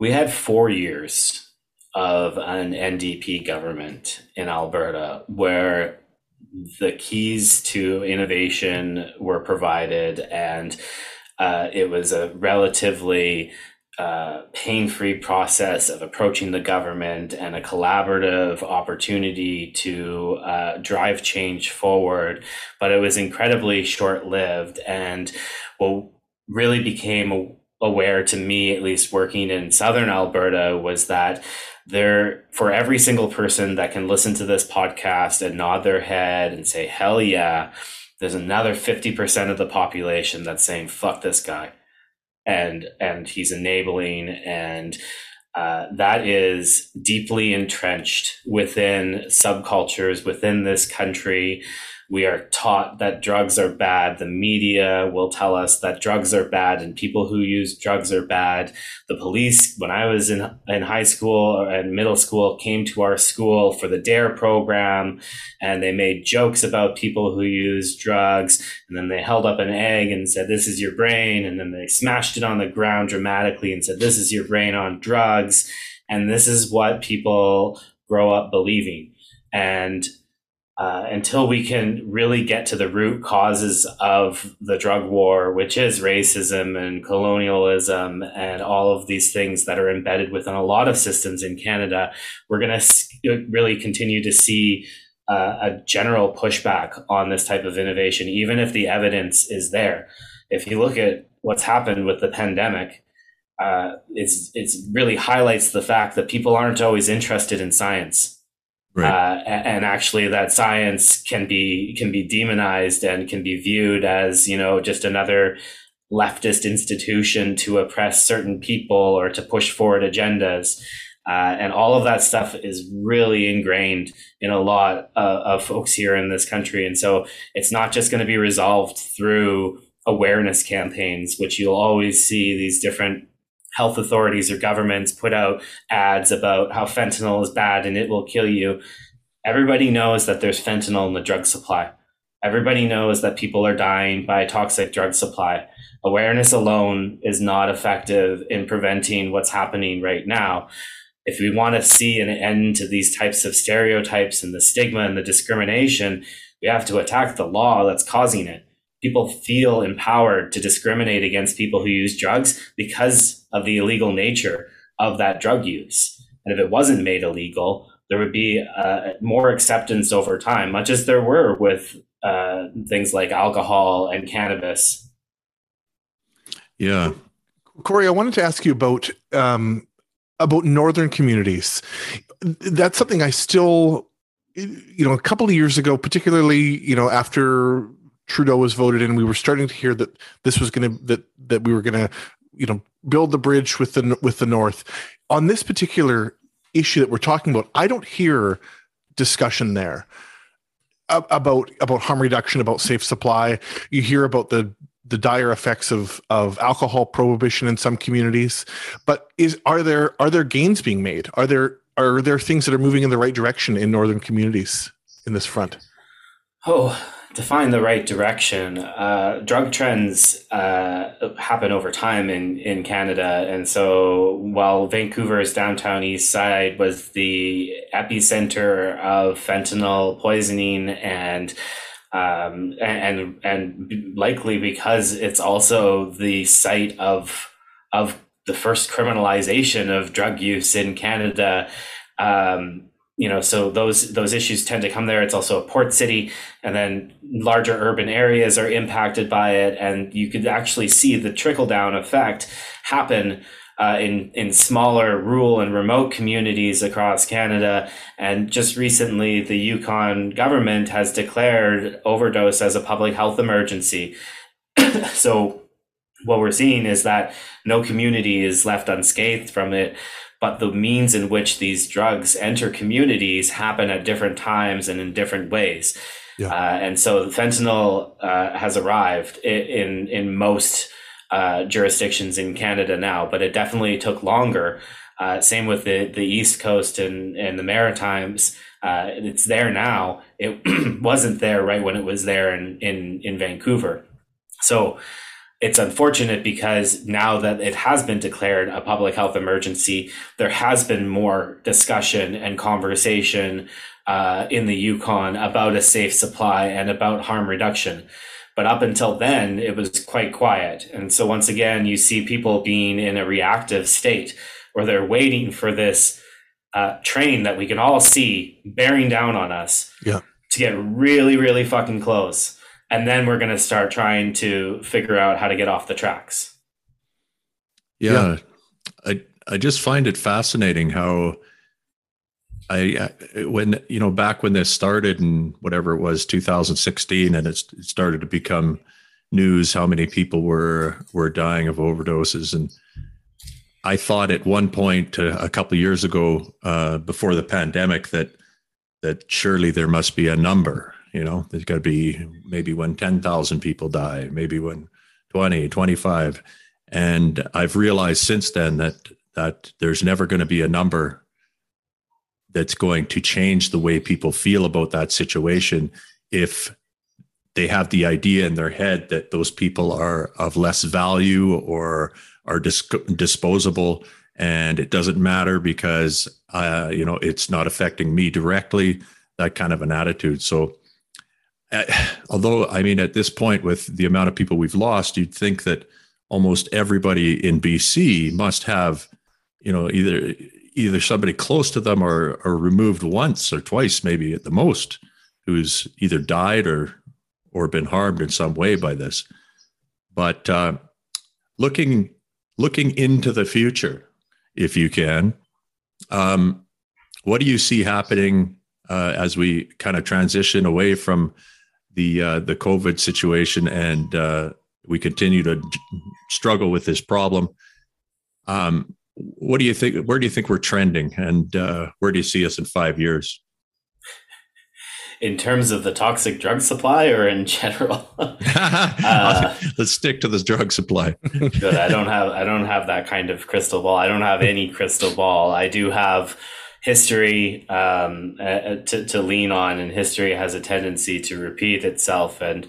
Speaker 3: We had four years of an NDP government in Alberta where the keys to innovation were provided and uh, it was a relatively uh, pain-free process of approaching the government and a collaborative opportunity to uh, drive change forward. But it was incredibly short-lived and what really became aware to me at least working in southern alberta was that there for every single person that can listen to this podcast and nod their head and say hell yeah there's another 50% of the population that's saying fuck this guy and and he's enabling and uh, that is deeply entrenched within subcultures within this country we are taught that drugs are bad. The media will tell us that drugs are bad and people who use drugs are bad. The police, when I was in, in high school and middle school, came to our school for the DARE program and they made jokes about people who use drugs. And then they held up an egg and said, This is your brain. And then they smashed it on the ground dramatically and said, This is your brain on drugs. And this is what people grow up believing. And uh, until we can really get to the root causes of the drug war, which is racism and colonialism and all of these things that are embedded within a lot of systems in Canada, we're going to really continue to see uh, a general pushback on this type of innovation, even if the evidence is there. If you look at what's happened with the pandemic, uh, it's it's really highlights the fact that people aren't always interested in science Right. Uh, and actually, that science can be can be demonized and can be viewed as you know just another leftist institution to oppress certain people or to push forward agendas. Uh, and all of that stuff is really ingrained in a lot of folks here in this country. And so it's not just going to be resolved through awareness campaigns, which you'll always see these different health authorities or governments put out ads about how fentanyl is bad and it will kill you. Everybody knows that there's fentanyl in the drug supply. Everybody knows that people are dying by a toxic drug supply. Awareness alone is not effective in preventing what's happening right now. If we want to see an end to these types of stereotypes and the stigma and the discrimination, we have to attack the law that's causing it people feel empowered to discriminate against people who use drugs because of the illegal nature of that drug use. And if it wasn't made illegal, there would be uh, more acceptance over time, much as there were with uh, things like alcohol and cannabis.
Speaker 2: Yeah,
Speaker 1: Corey, I wanted to ask you about um, about northern communities. That's something I still, you know, a couple of years ago, particularly, you know, after Trudeau was voted in, we were starting to hear that this was going to that that we were going to, you know, build the bridge with the with the North. On this particular issue that we're talking about, I don't hear discussion there about about harm reduction, about safe supply. You hear about the the dire effects of of alcohol prohibition in some communities, but is are there are there gains being made? Are there are there things that are moving in the right direction in northern communities in this front?
Speaker 3: Oh, to find the right direction. Uh, drug trends uh, happen over time in, in Canada. And so while Vancouver's downtown east side was the epicenter of fentanyl poisoning and um, and and likely because it's also the site of of the first criminalization of drug use in Canada. Um, you know, so those those issues tend to come there. It's also a port city, and then larger urban areas are impacted by it, and you could actually see the trickle down effect happen uh, in in smaller rural and remote communities across Canada. And just recently, the Yukon government has declared overdose as a public health emergency. so what we're seeing is that no community is left unscathed from it but the means in which these drugs enter communities happen at different times and in different ways. Yeah. Uh, and so fentanyl uh, has arrived in in, most uh, jurisdictions in Canada now, but it definitely took longer. Uh, same with the, the East Coast and, and the Maritimes. Uh, it's there now. It wasn't there right when it was there in, in, in Vancouver. So it's unfortunate because now that it has been declared a public health emergency, there has been more discussion and conversation uh, in the Yukon about a safe supply and about harm reduction. But up until then, it was quite quiet. And so, once again, you see people being in a reactive state where they're waiting for this uh, train that we can all see bearing down on us
Speaker 1: yeah.
Speaker 3: to get really, really fucking close and then we're going to start trying to figure out how to get off the tracks.
Speaker 2: Yeah, yeah. I I just find it fascinating how I when you know back when this started and whatever it was 2016 and it started to become news how many people were were dying of overdoses and I thought at one point uh, a couple years ago uh, before the pandemic that that surely there must be a number you know, there's got to be maybe when 10,000 people die, maybe when 20, 25. And I've realized since then that that there's never going to be a number that's going to change the way people feel about that situation if they have the idea in their head that those people are of less value or are dis- disposable and it doesn't matter because uh, you know it's not affecting me directly that kind of an attitude so although I mean, at this point, with the amount of people we've lost, you'd think that almost everybody in BC must have, you know, either either somebody close to them or or removed once or twice, maybe at the most, who's either died or or been harmed in some way by this. But uh, looking looking into the future, if you can, um, what do you see happening uh, as we kind of transition away from the uh, the COVID situation, and uh, we continue to struggle with this problem. Um, what do you think? Where do you think we're trending, and uh, where do you see us in five years?
Speaker 3: In terms of the toxic drug supply, or in general?
Speaker 2: uh, Let's stick to this drug supply.
Speaker 3: good. I don't have I don't have that kind of crystal ball. I don't have any crystal ball. I do have history um, uh, to, to lean on, and history has a tendency to repeat itself. And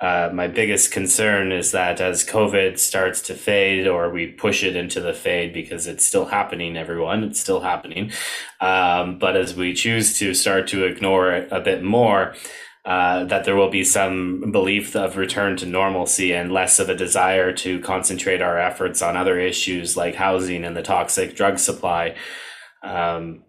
Speaker 3: uh, my biggest concern is that as COVID starts to fade, or we push it into the fade because it's still happening, everyone, it's still happening. Um, but as we choose to start to ignore it a bit more, uh, that there will be some belief of return to normalcy and less of a desire to concentrate our efforts on other issues like housing and the toxic drug supply. Um,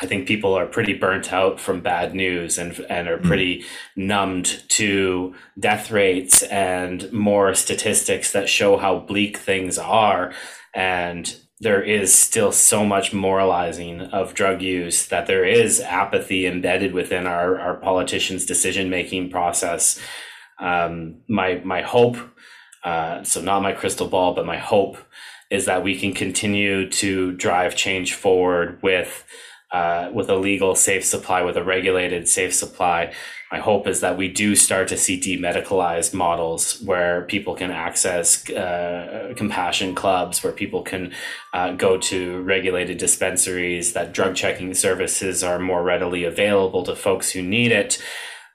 Speaker 3: I think people are pretty burnt out from bad news and and are hmm. pretty mm. numbed to death rates and more statistics that show how bleak things are and there is still so much moralizing of drug use that there is apathy embedded within our, our politicians' decision making process. Um, my my hope, uh, so not my crystal ball, but my hope is that we can continue to drive change forward with uh, with a legal safe supply, with a regulated safe supply. My hope is that we do start to see demedicalized models where people can access uh, compassion clubs, where people can uh, go to regulated dispensaries, that drug checking services are more readily available to folks who need it.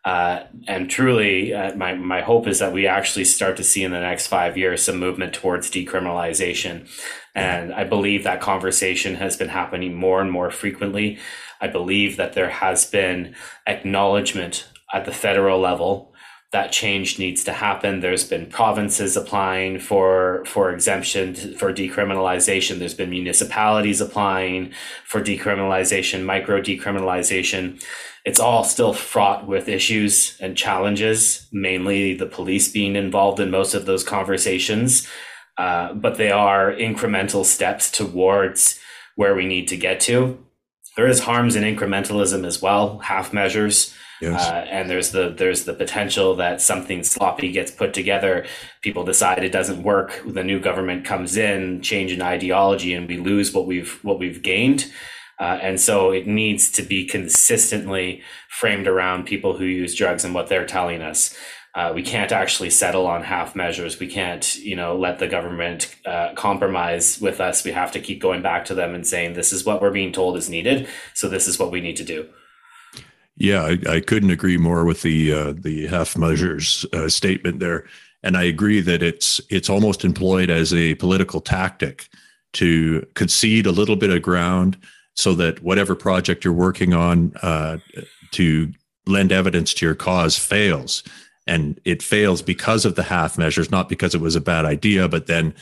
Speaker 3: Uh, and truly, uh, my, my hope is that we actually start to see in the next five years some movement towards decriminalization. And I believe that conversation has been happening more and more frequently. I believe that there has been acknowledgement at the federal level that change needs to happen. There's been provinces applying for for exemption for decriminalization. There's been municipalities applying for decriminalization, micro decriminalization. It's all still fraught with issues and challenges, mainly the police being involved in most of those conversations. Uh, but they are incremental steps towards where we need to get to. There is harms in incrementalism as well, half measures. Yes. Uh, and there's the there's the potential that something sloppy gets put together. People decide it doesn't work. The new government comes in, change in ideology, and we lose what we've what we've gained. Uh, and so it needs to be consistently framed around people who use drugs and what they're telling us. Uh, we can't actually settle on half measures. We can't, you know, let the government uh, compromise with us. We have to keep going back to them and saying, "This is what we're being told is needed. So this is what we need to do."
Speaker 2: Yeah, I, I couldn't agree more with the uh, the half measures uh, statement there, and I agree that it's it's almost employed as a political tactic to concede a little bit of ground so that whatever project you're working on uh, to lend evidence to your cause fails, and it fails because of the half measures, not because it was a bad idea, but then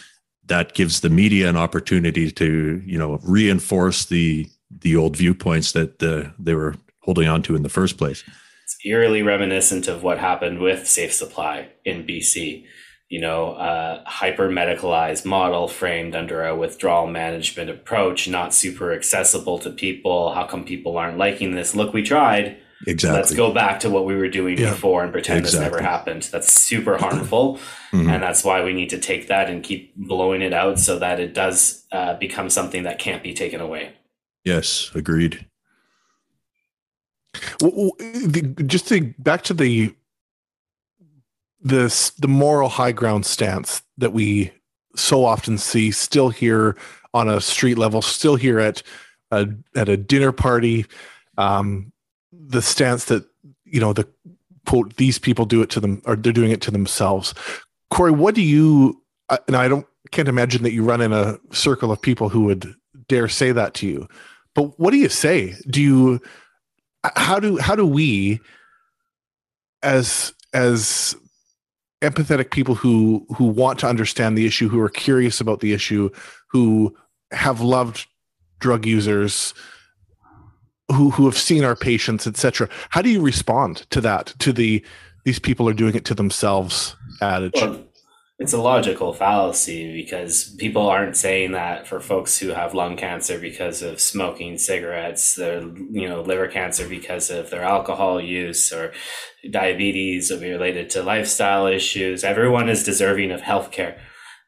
Speaker 2: that gives the media an opportunity to you know reinforce the the old viewpoints that the, they were holding on to in the first place.
Speaker 3: It's eerily reminiscent of what happened with Safe Supply in BC. You know, a hyper medicalized model framed under a withdrawal management approach, not super accessible to people. How come people aren't liking this? Look, we tried.
Speaker 2: Exactly.
Speaker 3: Let's go back to what we were doing yeah. before and pretend exactly. this never happened. That's super harmful. mm-hmm. And that's why we need to take that and keep blowing it out so that it does uh, become something that can't be taken away.
Speaker 2: Yes, agreed.
Speaker 1: Well, the, just to back to the this the moral high ground stance that we so often see still here on a street level, still here at a, at a dinner party. Um, the stance that you know the quote these people do it to them or they're doing it to themselves. Corey, what do you? And I don't can't imagine that you run in a circle of people who would dare say that to you. But what do you say? Do you how do how do we as as empathetic people who who want to understand the issue who are curious about the issue who have loved drug users who who have seen our patients etc how do you respond to that to the these people are doing it to themselves adage well,
Speaker 3: it's a logical fallacy because people aren't saying that for folks who have lung cancer because of smoking cigarettes, their you know liver cancer because of their alcohol use or diabetes or related to lifestyle issues. Everyone is deserving of healthcare,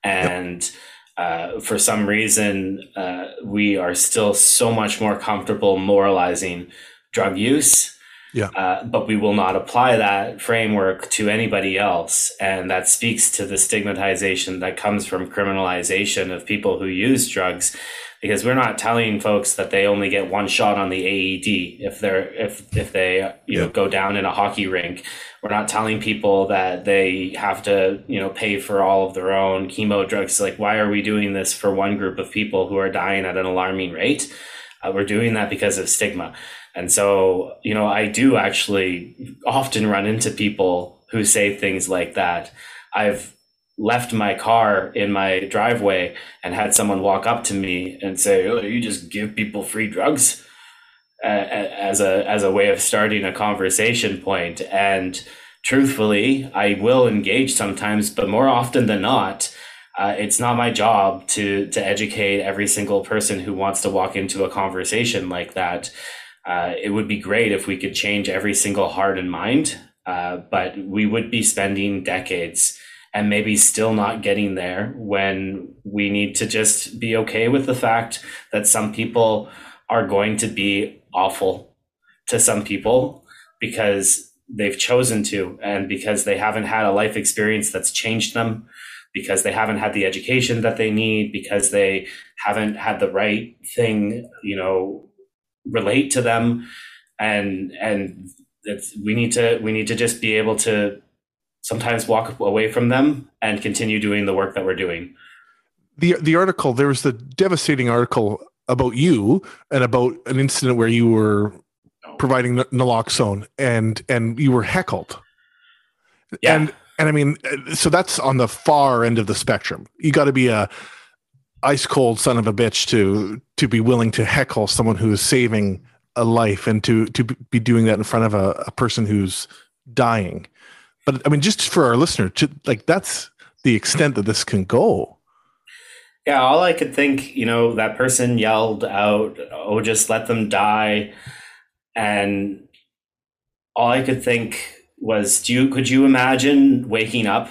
Speaker 3: and uh, for some reason, uh, we are still so much more comfortable moralizing drug use
Speaker 1: yeah.
Speaker 3: Uh, but we will not apply that framework to anybody else. And that speaks to the stigmatization that comes from criminalization of people who use drugs because we're not telling folks that they only get one shot on the AED if they're if if they you yeah. know go down in a hockey rink. We're not telling people that they have to you know pay for all of their own chemo drugs. Like why are we doing this for one group of people who are dying at an alarming rate? Uh, we're doing that because of stigma. And so, you know, I do actually often run into people who say things like that. I've left my car in my driveway and had someone walk up to me and say, "Oh, you just give people free drugs," as a as a way of starting a conversation point. And truthfully, I will engage sometimes, but more often than not, uh, it's not my job to to educate every single person who wants to walk into a conversation like that uh, it would be great if we could change every single heart and mind, uh, but we would be spending decades and maybe still not getting there when we need to just be okay with the fact that some people are going to be awful to some people because they've chosen to and because they haven't had a life experience that's changed them because they haven't had the education that they need because they haven't had the right thing you know relate to them and and it's, we need to we need to just be able to sometimes walk away from them and continue doing the work that we're doing.
Speaker 1: The the article there was the devastating article about you and about an incident where you were providing naloxone and and you were heckled. Yeah. And and I mean so that's on the far end of the spectrum. You got to be a ice cold son of a bitch to to be willing to heckle someone who is saving a life and to to be doing that in front of a, a person who's dying but I mean, just for our listener, to, like that's the extent that this can go.
Speaker 3: Yeah, all I could think, you know, that person yelled out, "Oh, just let them die," and all I could think was, "Do you could you imagine waking up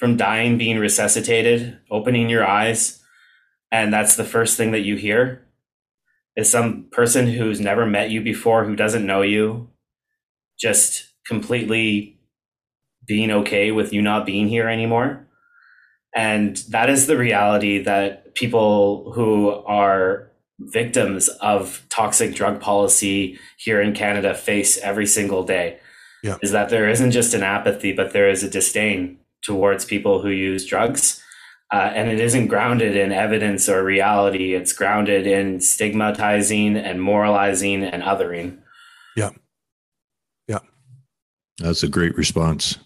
Speaker 3: from dying, being resuscitated, opening your eyes, and that's the first thing that you hear is some person who's never met you before, who doesn't know you, just completely being okay with you not being here anymore. And that is the reality that people who are victims of toxic drug policy here in Canada face every single day. Yeah. Is that there isn't just an apathy, but there is a disdain towards people who use drugs. Uh, and it isn't grounded in evidence or reality. It's grounded in stigmatizing and moralizing and othering.
Speaker 1: Yeah. Yeah.
Speaker 2: That's a great response.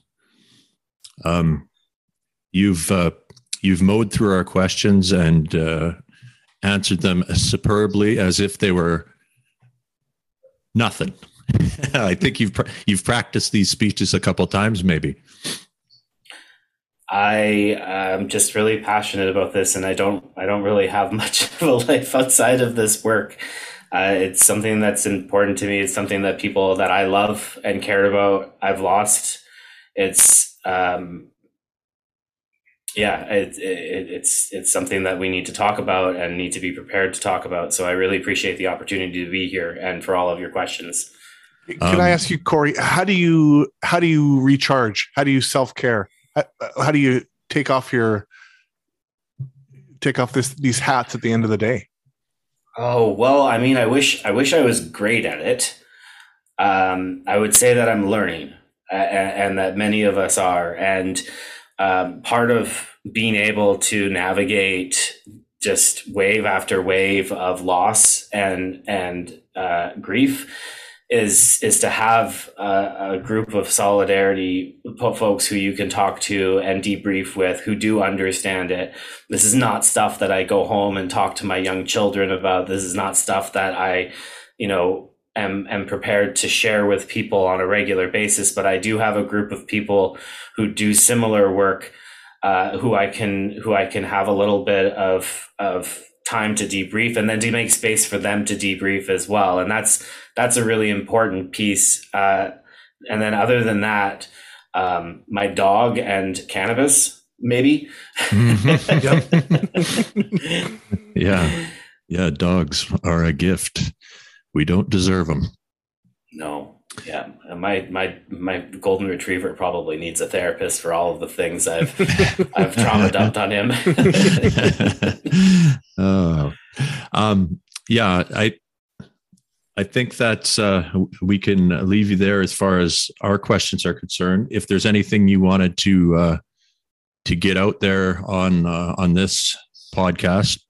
Speaker 2: Um, you've uh, you've mowed through our questions and uh, answered them superbly as if they were nothing. I think you've you've practiced these speeches a couple times, maybe.
Speaker 3: I am just really passionate about this, and I don't I don't really have much of a life outside of this work. Uh, it's something that's important to me. It's something that people that I love and cared about I've lost. It's um, yeah, it, it, it's it's something that we need to talk about and need to be prepared to talk about. So I really appreciate the opportunity to be here and for all of your questions.
Speaker 1: Can um, I ask you, Corey? How do you how do you recharge? How do you self care? How, do you take off your take off this these hats at the end of the day?
Speaker 3: Oh well, I mean, I wish I wish I was great at it. Um, I would say that I'm learning and, that many of us are. And um, part of being able to navigate just wave after wave of loss and and uh, grief is is to have a, a, group of solidarity folks who you can talk to and debrief with who do understand it this is not stuff that i go home and talk to my young children about this is not stuff that i you know am am prepared to share with people on a regular basis. But I do have a group of people who do similar work, uh, who I can who I can have a little bit of of time to debrief, and then to make space for them to debrief as well. And that's that's a really important piece. Uh, and then other than that, um, my dog and cannabis, maybe.
Speaker 2: Mm-hmm. yeah. Yeah, dogs are a gift we don't deserve them.
Speaker 3: No. Yeah, my my my golden retriever probably needs a therapist for all of the things I've I've trauma dumped on him.
Speaker 2: oh, um, yeah, I I think that uh, we can leave you there as far as our questions are concerned. If there's anything you wanted to uh, to get out there on uh, on this podcast,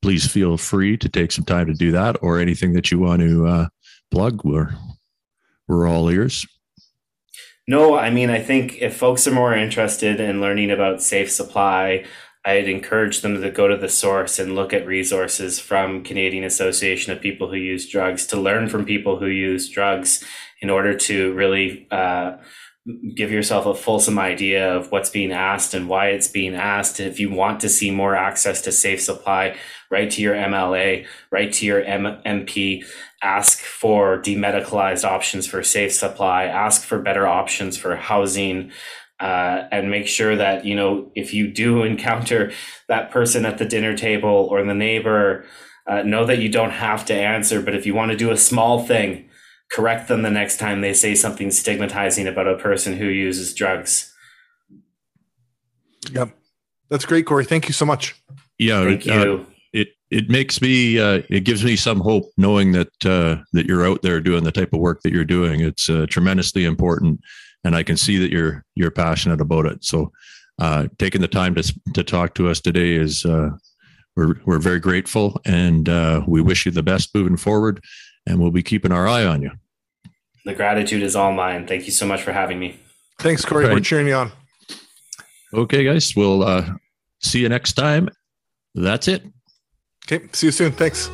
Speaker 2: please feel free to take some time to do that or anything that you want to uh, plug. We're, we're all ears.
Speaker 3: No, I mean, I think if folks are more interested in learning about safe supply, I'd encourage them to go to the source and look at resources from Canadian Association of People Who Use Drugs to learn from people who use drugs in order to really uh, give yourself a fulsome idea of what's being asked and why it's being asked. If you want to see more access to safe supply, write to your MLA, write to your M- MP, ask for demedicalized options for safe supply, ask for better options for housing. uh, and make sure that you know if you do encounter that person at the dinner table or the neighbor uh, know that you don't have to answer but if you want to do a small thing correct them the next time they say something stigmatizing about a person who uses drugs.
Speaker 1: Yep. That's great corey. Thank you so much.
Speaker 2: Yeah
Speaker 3: thank
Speaker 2: uh,
Speaker 3: you
Speaker 2: it it makes me uh, it gives me some hope knowing that uh, that you're out there doing the type of work that you're doing it's uh, tremendously important and I can see that you're you're passionate about it. So, uh, taking the time to to talk to us today is uh, we're we're very grateful, and uh, we wish you the best moving forward. And we'll be keeping our eye on you.
Speaker 3: The gratitude is all mine. Thank you so much for having me.
Speaker 1: Thanks, Corey. Right. We're cheering you on.
Speaker 2: Okay, guys. We'll uh, see you next time. That's it.
Speaker 1: Okay. See you soon. Thanks.